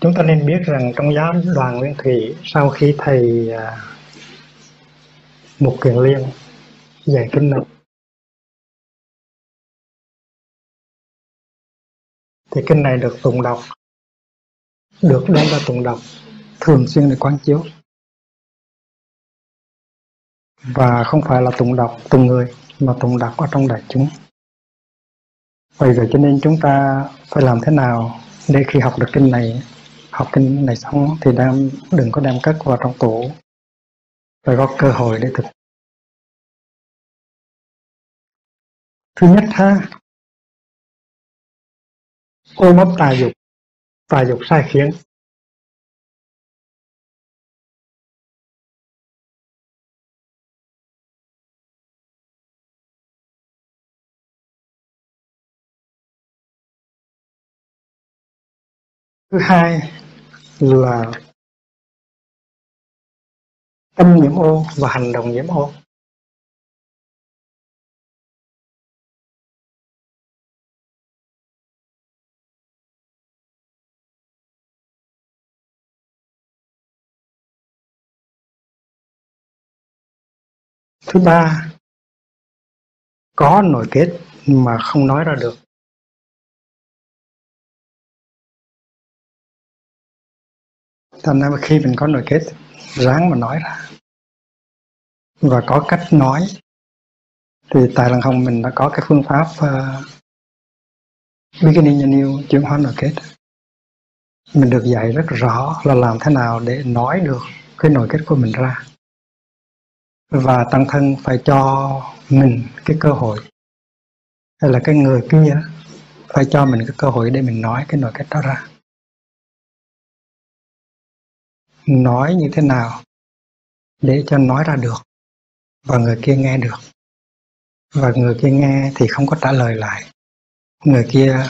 chúng ta nên biết rằng trong giáo đoàn Nguyên Thủy sau khi thầy à, Mục Kiền Liên dạy kinh này thì kinh này được tụng đọc được đem ra tụng đọc thường xuyên để quán chiếu. Và không phải là tụng đọc từng người mà tụng đọc ở trong đại chúng. Vậy vậy cho nên chúng ta phải làm thế nào để khi học được kinh này học kinh này xong thì đem, đừng có đem cất vào trong tủ. Phải có cơ hội để thực. Thứ nhất ha, ôm ấp tà dục tà dục sai khiến. Thứ hai là tâm nhiễm ô và hành động nhiễm ô. Thứ ba, có nội kết mà không nói ra được. Thành ra khi mình có nội kết ráng mà nói ra. Và có cách nói. Thì tại lần hồng mình đã có cái phương pháp uh, beginning anew chuyển hóa nội kết. Mình được dạy rất rõ là làm thế nào để nói được cái nội kết của mình ra. Và tăng thân phải cho mình cái cơ hội. Hay là cái người kia phải cho mình cái cơ hội để mình nói cái nội kết đó ra. Nói như thế nào để cho nói ra được và người kia nghe được. Và người kia nghe thì không có trả lời lại. Người kia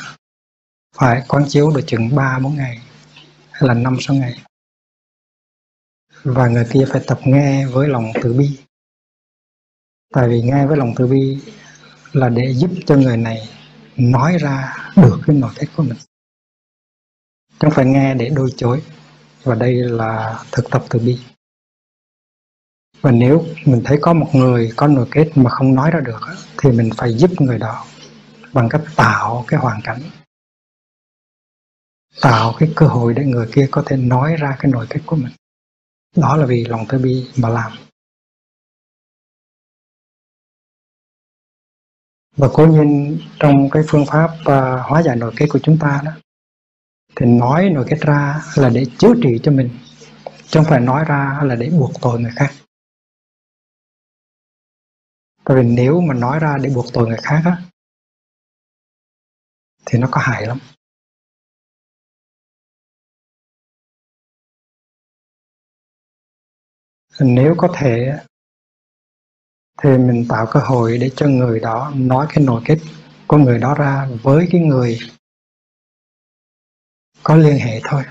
phải quán chiếu được chừng ba bốn ngày hay là năm sáu ngày. Và người kia phải tập nghe với lòng từ bi. Tại vì nghe với lòng từ bi là để giúp cho người này nói ra được cái nội thất của mình. Không phải nghe để đôi chối và đây là thực tập từ bi. Và nếu mình thấy có một người có nội kết mà không nói ra được thì mình phải giúp người đó bằng cách tạo cái hoàn cảnh. Tạo cái cơ hội để người kia có thể nói ra cái nội kết của mình. Đó là vì lòng từ bi mà làm. Và cố nhiên trong cái phương pháp uh, hóa giải nội kết của chúng ta đó thì nói nội kết ra là để chữa trị cho mình, chứ không phải nói ra là để buộc tội người khác. Tại vì nếu mà nói ra để buộc tội người khác á, thì nó có hại lắm. Nếu có thể thì mình tạo cơ hội để cho người đó nói cái nội kết của người đó ra với cái người có liên hệ thôi.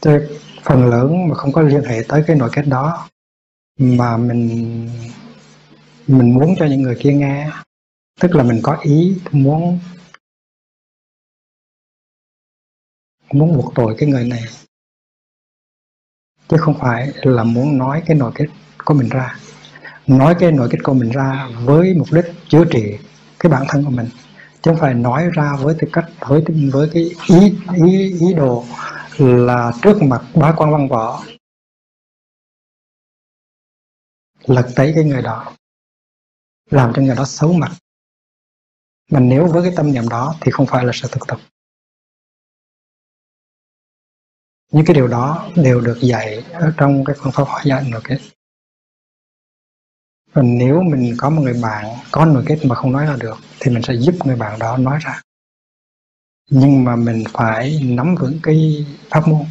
Chứ phần lớn mà không có liên hệ tới cái nội kết đó mà mình mình muốn cho những người kia nghe, tức là mình có ý muốn muốn buộc tội cái người này. Chứ không phải là muốn nói cái nội kết của mình ra. Nói cái nội kết của mình ra với mục đích chữa trị cái bản thân của mình chứ không phải nói ra với tư cách, với với cái ý ý ý đồ là trước mặt bá quan văn võ. Lật tẩy cái người đó, làm cho người đó xấu mặt. Mà nếu với cái tâm niệm đó thì không phải là sự thực tập. Những cái điều đó đều được dạy ở trong cái phương pháp hóa giải nội kết và nếu mình có một người bạn, có nội kết mà không nói ra được, thì mình sẽ giúp người bạn đó nói ra. Nhưng mà mình phải nắm vững cái pháp môn.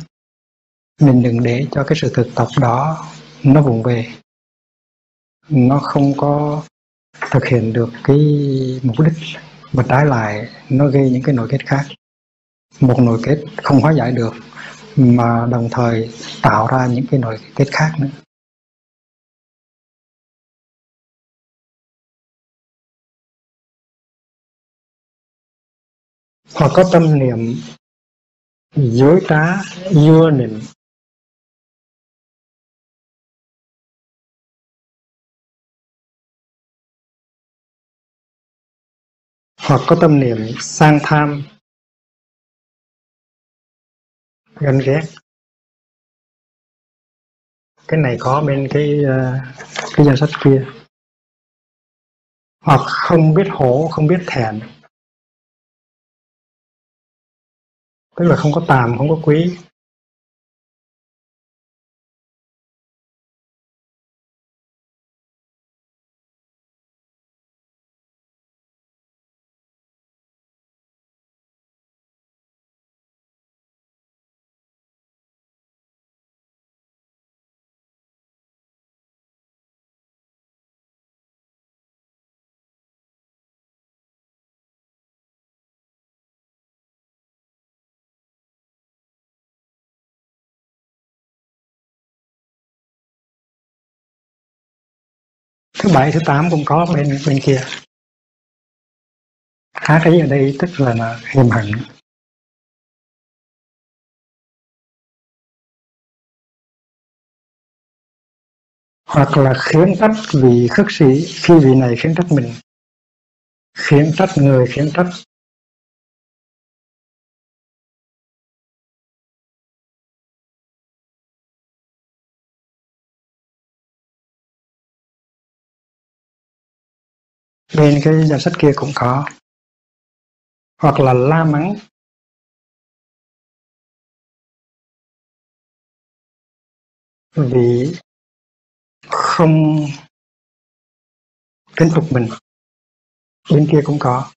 Mình đừng để cho cái sự thực tập đó nó vùng về. Nó không có thực hiện được cái mục đích và trái lại nó gây những cái nội kết khác. Một nội kết không hóa giải được, mà đồng thời tạo ra những cái nội kết khác nữa. Hoặc có tâm niệm dối trá, vua niệm. Hoặc có tâm niệm sang tham, ganh ghét. Cái này có bên cái ờ, cái danh sách kia. Hoặc không biết hổ, không biết thẹn. Tức là không có tàm không có quý. Thứ bảy thứ tám cũng có bên bên kia. Khá ý ở đây tức là, là hiềm hận. Hoặc là khiến trách vị khất sĩ khi vị này khiến trách mình. Khiến trách người khiến trách bên cái danh sách kia cũng có. Hoặc là la mắng. Vì không kính phục mình. Bên kia cũng có.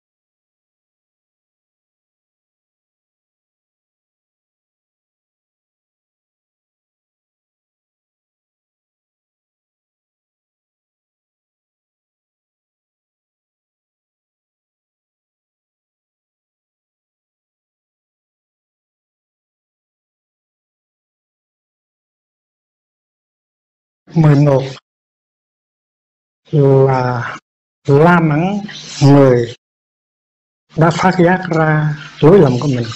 Mười một. Là la mắng người đã phát giác ra lỗi lầm của mình.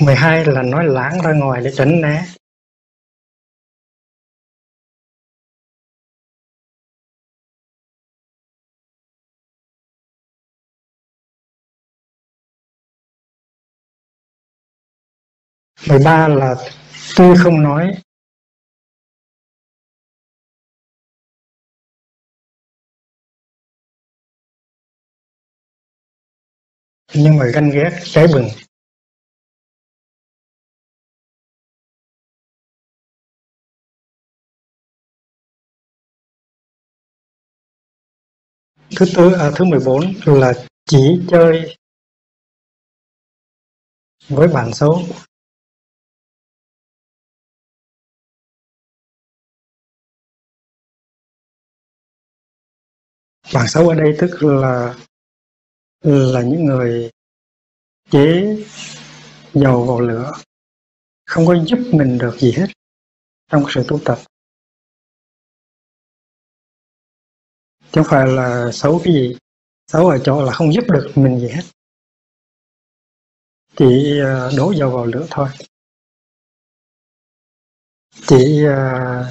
Mười hai là nói lãng ra ngoài để tránh né. Mười ba là tôi không nói. Nhưng mà ganh ghét, cháy bừng. Thứ tư à, thứ 14 là chỉ chơi với bạn xấu. Bạn xấu ở đây tức là là những người chế dầu vào lửa không có giúp mình được gì hết trong sự tu tập. Chứ không phải là xấu cái gì. Xấu ở chỗ là không giúp được mình gì hết. Chỉ ờ, đổ dầu vào lửa thôi. Chỉ ờ,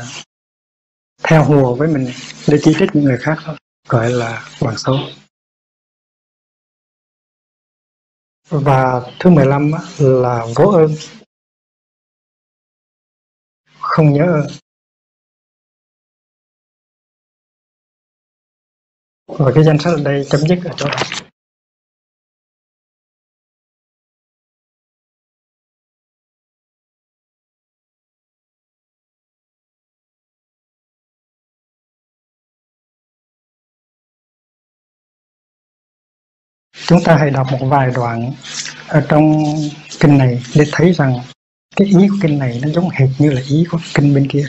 theo hùa với mình để chỉ trích những người khác thôi, gọi là bạn xấu. Và thứ 15 là vô ơn. Không nhớ ơn. Và cái danh sách ở đây chấm dứt ở chỗ đó. Chúng ta hãy đọc một vài đoạn ở trong kinh này để thấy rằng cái ý của kinh này nó giống hệt như là ý của kinh bên kia.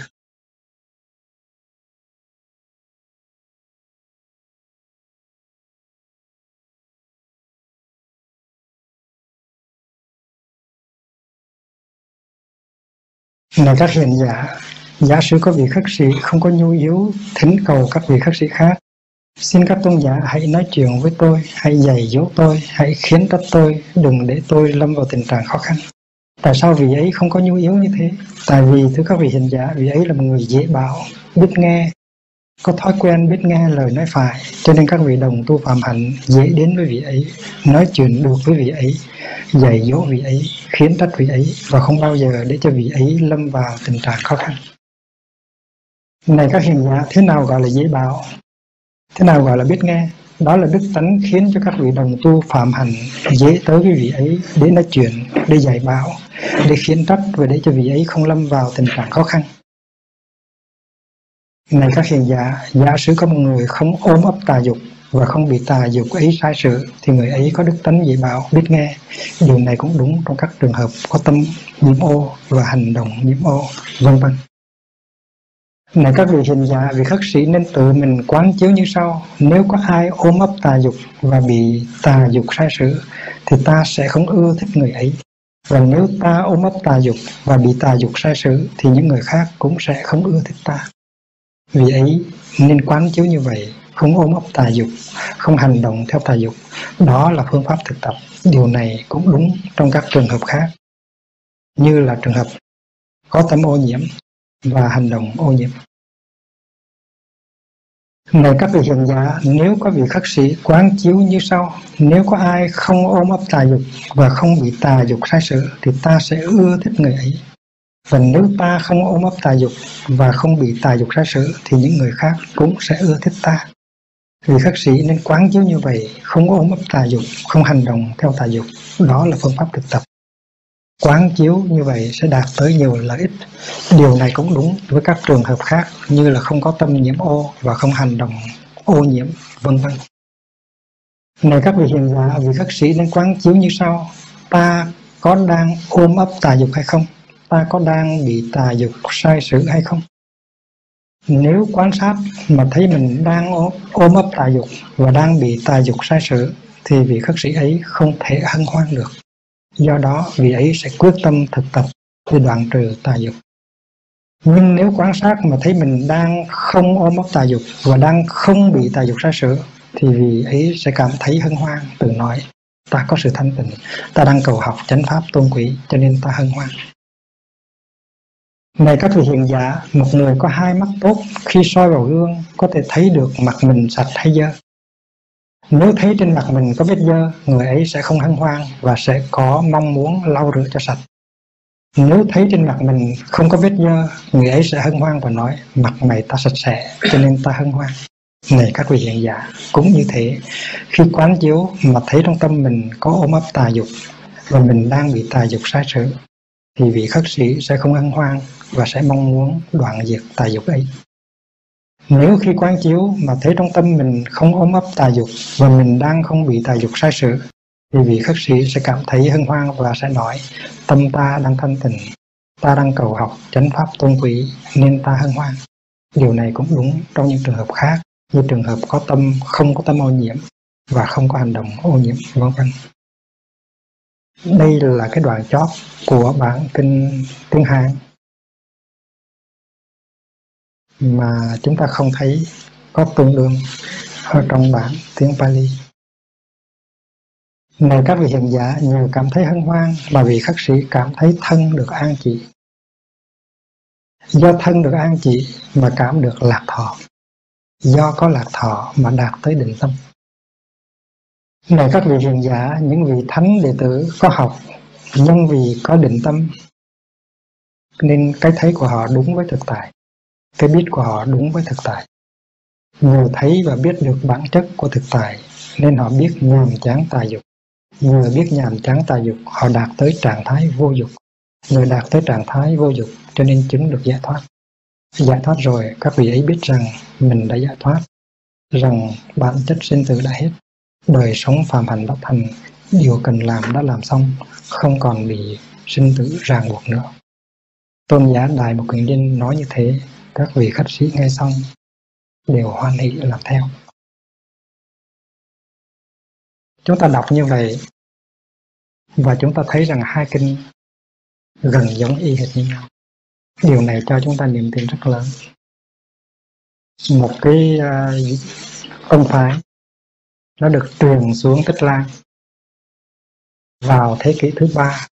Này các hiện giả, à, giả sử có vị khất sĩ không có nhu yếu thỉnh cầu các vị khất sĩ khác. Xin các tôn giả hãy nói chuyện với tôi, hãy dạy dỗ tôi, hãy khiến trách tôi, đừng để tôi lâm vào tình trạng khó khăn. Tại sao vị ấy không có nhu yếu như thế? Tại vì thưa các vị hiện giả, vị ấy là một người dễ bảo, biết nghe, có thói quen biết nghe lời nói phải, cho nên các vị đồng tu phạm hạnh dễ đến với vị ấy, nói chuyện được với vị ấy, dạy dỗ vị ấy, khiến trách vị ấy và không bao giờ để cho vị ấy lâm vào tình trạng khó khăn. Này các hiền giả, thế nào gọi là dễ bảo? Thế nào gọi là biết nghe? Đó là đức tánh khiến cho các vị đồng tu phạm hạnh dễ tới với vị ấy để nói chuyện, để dạy bảo, để khiến trách và để cho vị ấy không lâm vào tình trạng khó khăn. Này các hiền giả, giả sử có một người không ôm ấp tà dục và không bị tà dục ấy sai sự thì người ấy có đức tánh dị bảo, biết nghe. Điều này cũng đúng trong các trường hợp có tâm nhiễm ô và hành động nhiễm ô, vân vân. Này các vị hiền giả, vị khất sĩ nên tự mình quán chiếu như sau. Nếu có ai ôm ấp tà dục và bị tà dục sai sự thì ta sẽ không ưa thích người ấy. Và nếu ta ôm ấp tà dục và bị tà dục sai sự thì những người khác cũng sẽ không ưa thích ta. Vì ấy nên quán chiếu như vậy, không ôm ấp tà dục, không hành động theo tà dục. Đó là phương pháp thực tập. Điều này cũng đúng trong các trường hợp khác, như là trường hợp có tâm ô nhiễm và hành động ô nhiễm. Này các vị hiện giả, nếu có vị khắc sĩ quán chiếu như sau, nếu có ai không ôm ấp tà dục và không bị tà dục sai sự thì ta sẽ ưa thích người ấy. Và nếu ta không ôm ấp tà dục và không bị tà dục ra sử thì những người khác cũng sẽ ưa thích ta. Vì khắc sĩ nên quán chiếu như vậy, không ôm ấp tà dục, không hành động theo tà dục. Đó là phương pháp thực tập. Quán chiếu như vậy sẽ đạt tới nhiều lợi ích. Điều này cũng đúng với các trường hợp khác như là không có tâm nhiễm ô và không hành động ô nhiễm, vân vân. Này các vị hiền giả, vị khắc sĩ nên quán chiếu như sau. Ta có đang ôm ấp tà dục hay không? Ta có đang bị tà dục sai sự hay không? Nếu quan sát mà thấy mình đang ôm ấp tà dục và đang bị tà dục sai sự, thì vị khất sĩ ấy không thể hân hoan được. Do đó, vị ấy sẽ quyết tâm thực tập để đoạn trừ tà dục. Nhưng nếu quan sát mà thấy mình đang không ôm ấp tà dục và đang không bị tà dục sai sự, thì vị ấy sẽ cảm thấy hân hoan, tự nói, ta có sự thanh tịnh, ta đang cầu học chánh pháp tôn quý, cho nên ta hân hoan này các vị hiện giả, một người có hai mắt tốt khi soi vào gương có thể thấy được mặt mình sạch hay dơ. Nếu thấy trên mặt mình có vết dơ, người ấy sẽ không hân hoan và sẽ có mong muốn lau rửa cho sạch. Nếu thấy trên mặt mình không có vết dơ, người ấy sẽ hân hoan và nói mặt mày ta sạch sẽ cho nên ta hân hoan. Này các vị hiện giả, cũng như thế, khi quán chiếu mà thấy trong tâm mình có ôm ấp tà dục và mình đang bị tà dục sai sự, thì vị khất sĩ sẽ không hân hoan và sẽ mong muốn đoạn diệt tà dục ấy. Nếu khi quán chiếu mà thấy trong tâm mình không ôm ấp tà dục và mình đang không bị tà dục sai sự, thì vị khất sĩ sẽ cảm thấy hân hoan và sẽ nói tâm ta đang thanh tịnh, ta đang cầu học chánh pháp tôn quý nên ta hân hoan. Điều này cũng đúng trong những trường hợp khác như trường hợp có tâm không có tâm ô nhiễm và không có hành động ô nhiễm vân vân. Đây là cái đoạn chót của bản kinh tiếng Hán mà chúng ta không thấy có tương đương ở trong bản tiếng Pali. Này các vị hiện giả nhờ cảm thấy hân hoan mà vị khắc sĩ cảm thấy thân được an chỉ. Do thân được an chỉ mà cảm được lạc thọ. Do có lạc thọ mà đạt tới định tâm. Này các vị hiền giả, những vị thánh đệ tử có học nhưng vì có định tâm nên cái thấy của họ đúng với thực tại cái biết của họ đúng với thực tại. Nhờ thấy và biết được bản chất của thực tại nên họ biết nhàm chán tà dục. Nhờ biết nhàm chán tà dục họ đạt tới trạng thái vô dục. Người đạt tới trạng thái vô dục cho nên chứng được giải thoát. Giải thoát rồi các vị ấy biết rằng mình đã giải thoát rằng bản chất sinh tử đã hết đời sống phàm hành đã thành điều cần làm đã làm xong không còn bị sinh tử ràng buộc nữa. Tôn giả đại một quyền nhân nói như thế các vị khách sĩ nghe xong đều hoan hỷ làm theo. Chúng ta đọc như vậy và chúng ta thấy rằng hai kinh gần giống y hệt như nhau. Điều này cho chúng ta niềm tin rất lớn. Một cái à, uh, công phái nó được truyền xuống tích lan, vào thế kỷ thứ ba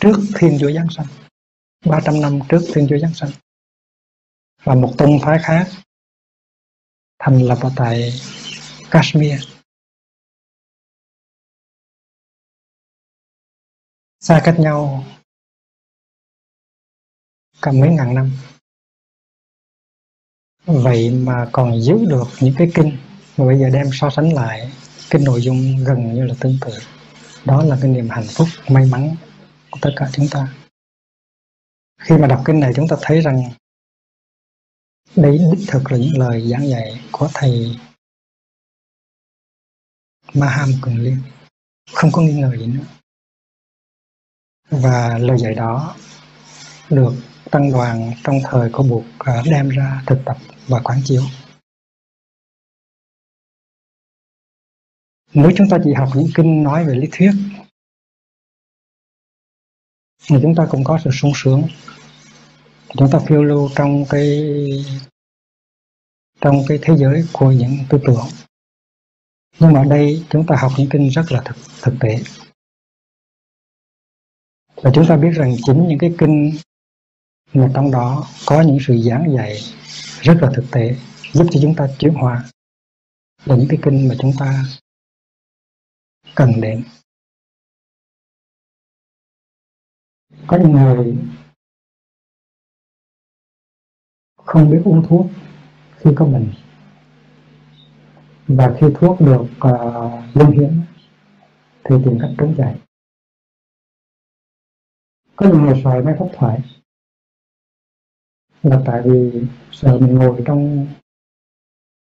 trước thiên chúa giáng sanh 300 năm trước thiên chúa giáng sinh. Và một tông phái khác thành lập ở tại Kashmir. Xa cách nhau cả mấy ngàn năm. Vậy mà còn giữ được những cái kinh và bây giờ đem so sánh lại cái nội dung gần như là tương tự. Đó là cái niềm hạnh phúc, may mắn của tất cả chúng ta. Khi mà đọc kinh này, chúng ta thấy rằng đây đích thực là những lời giảng dạy của thầy Maham Cường Liên. Không có nghi ngờ gì nữa. Và lời dạy đó được tăng đoàn trong thời của buộc à, đem ra thực tập và quán chiếu. Nếu chúng ta chỉ học những kinh nói về lý thuyết, thì chúng ta cũng có sự sung sướng. Chúng ta phiêu lưu trong cái trong cái thế giới của những tư tưởng. Nhưng mà ở đây chúng ta học những kinh rất là thực thực tế. Và chúng ta biết rằng chính những cái kinh mà trong đó có những sự giảng dạy rất là thực tế, giúp cho chúng ta chuyển hóa. Là những cái kinh mà chúng ta cần đến. Có những người không biết uống thuốc khi có bệnh. Và khi thuốc được ờ, uh, linh hiến thì tìm cách trốn chạy có những người sợ máy phát thoại. Là tại vì sợ mình ngồi trong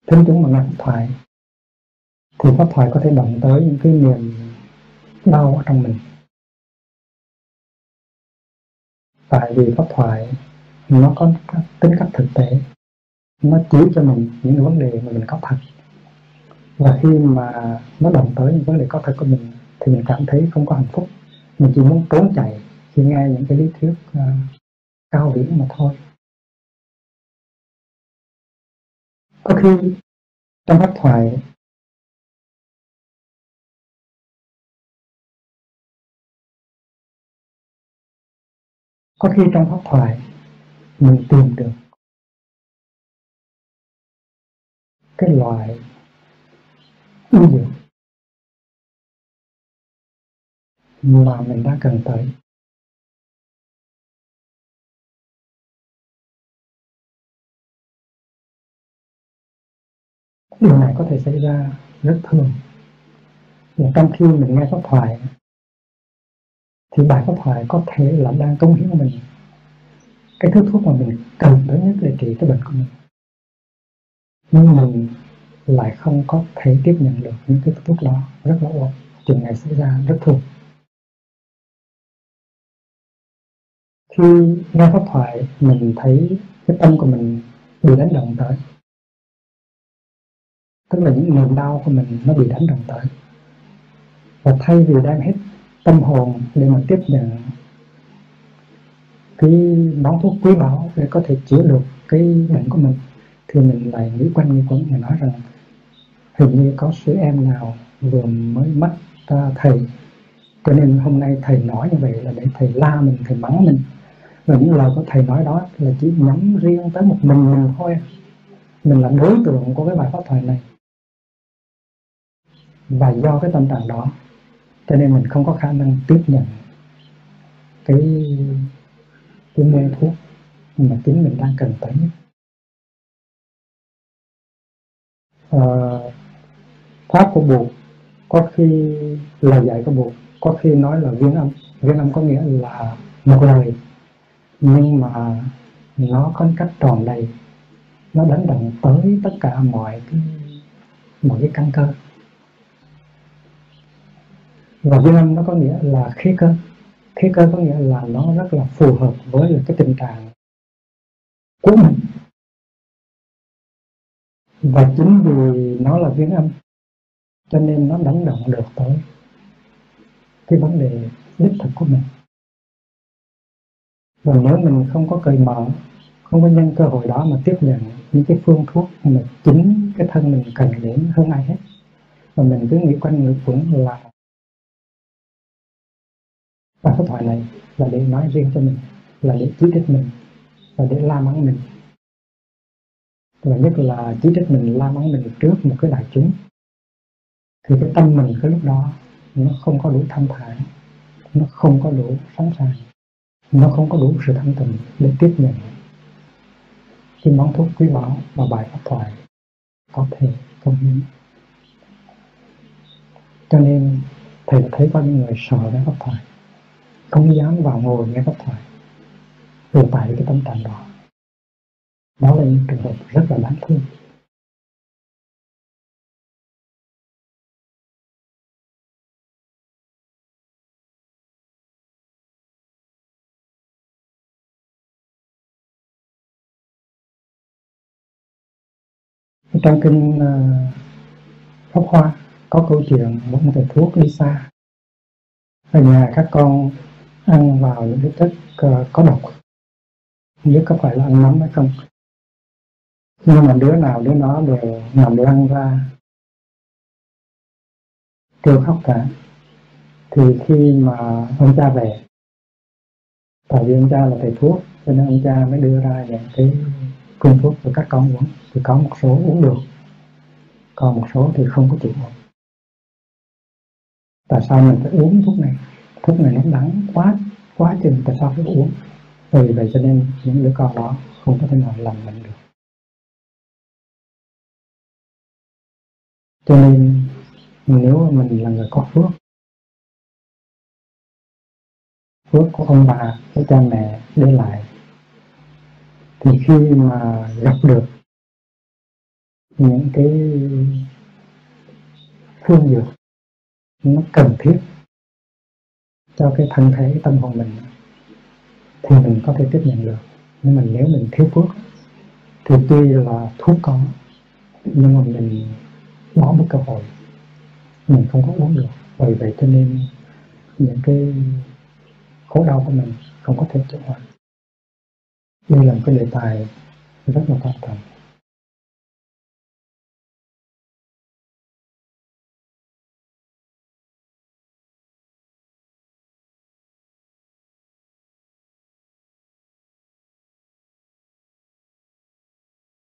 thính chúng mà nghe pháp thoại thì pháp thoại có thể động tới những cái niềm đau ở trong mình. Tại vì pháp thoại nó có tính cách thực tế. Nó chỉ cho mình những vấn đề mà mình có thật. Và khi mà nó động tới những vấn đề có thật của mình thì mình cảm thấy không có hạnh phúc. Mình chỉ muốn trốn chạy khi nghe những cái lý thuyết uh, cao viễn mà thôi. Có khi trong pháp thoại có khi trong pháp thoại mình tìm được cái loại ưu dụng mà mình đã cần tới. Điều này có thể xảy ra rất thường. Trong khi mình nghe pháp thoại thì bài pháp thoại có thể là đang cống hiến mình. Cái thứ thuốc mà mình cần tới nhất để trị cái bệnh của mình. Nhưng mình lại không có thể tiếp nhận được những cái thuốc đó. Rất là ổn. Chuyện này xảy ra rất thường. Khi nghe pháp thoại, mình thấy cái tâm của mình bị đánh động tới. Tức là những niềm đau của mình nó bị đánh động tới. Và thay vì đang hết tâm hồn để mà tiếp nhận cái món thuốc quý báu để có thể chữa được cái bệnh của mình. Thì mình lại nghĩ quanh nghĩ quẩn và nói rằng hình như có sư em nào vừa mới mất uh, thầy. Cho nên hôm nay thầy nói như vậy là để thầy la mình thầy mắng mình. Và những lời của thầy nói đó là chỉ nhắm riêng tới một mình mình thôi. Mình là đối tượng của cái bài pháp thoại này. Và do cái tâm trạng đó cho nên mình không có khả năng tiếp nhận cái cái mê thuốc mà chính mình đang cần tới nhất. À, pháp của buộc có khi lời dạy của buộc có khi nói là viên âm. Viên âm có nghĩa là một lời nhưng mà nó có cách tròn đầy. Nó đánh động tới tất cả mọi cái mọi cái căn cơ và viên âm nó có nghĩa là khí cơ. Khí cơ có nghĩa là nó rất là phù hợp với cái tình trạng của mình. Và chính vì nó là viên âm, cho nên nó đánh động được tới cái vấn đề đích thực của mình. Và nếu mình không có cởi mở, không có nhân cơ hội đó mà tiếp nhận những cái phương thuốc mà chính cái thân mình cần đến hơn ai hết và mình cứ nghĩ quanh người cũng là và pháp thoại này là để nói riêng cho mình, là để chỉ trích mình và để la mắng mình. Và nhất là chỉ trích mình, la mắng mình trước một cái đại chúng. Thì cái tâm mình cái lúc đó, nó không có đủ thanh thản, nó không có đủ sẵn sàng nó không có đủ sự thanh tịnh để tiếp nhận. Cái món thuốc quý báu mà bài pháp thoại có thể công hiến. Cho nên, thầy thấy có những người sợ đến pháp thoại không dám vào ngồi nghe pháp thoại. Vì tại cái tâm trạng đó đó là những trường hợp rất là đáng thương. Trong kinh ờ, pháp hoa có câu chuyện một thầy thuốc đi xa. Ở nhà các con ăn vào những cái chất ờ, có độc. Không biết có phải là ăn nấm hay không. Nhưng mà đứa nào đứa nó đều nằm để ăn ra. Kêu khóc cả. Thì khi mà ông cha về, tại vì ông cha là thầy thuốc, cho nên ông cha mới đưa ra những cái phương thuốc cho các con uống. Thì có một số uống được. Còn một số thì không có chịu uống. Tại sao mình phải uống thuốc này? Thuốc này nó đắng quá quá chừng tại sao phải uống vì vậy cho nên những đứa con đó không có thể nào làm bệnh được. Cho nên, nếu mình là người có phước phước của ông bà, của cha mẹ để lại, thì khi mà gặp được những cái phương dược nó cần thiết cho cái thân thể tâm hồn mình thì mình có thể tiếp nhận được. Nhưng mà nếu mình thiếu phước thì tuy là thuốc có, nhưng mà mình bỏ mất cơ hội, mình không có uống được. Bởi vậy cho nên những cái khổ đau của mình không có thể chữa hoàn đây là một cái đề tài rất là quan trọng.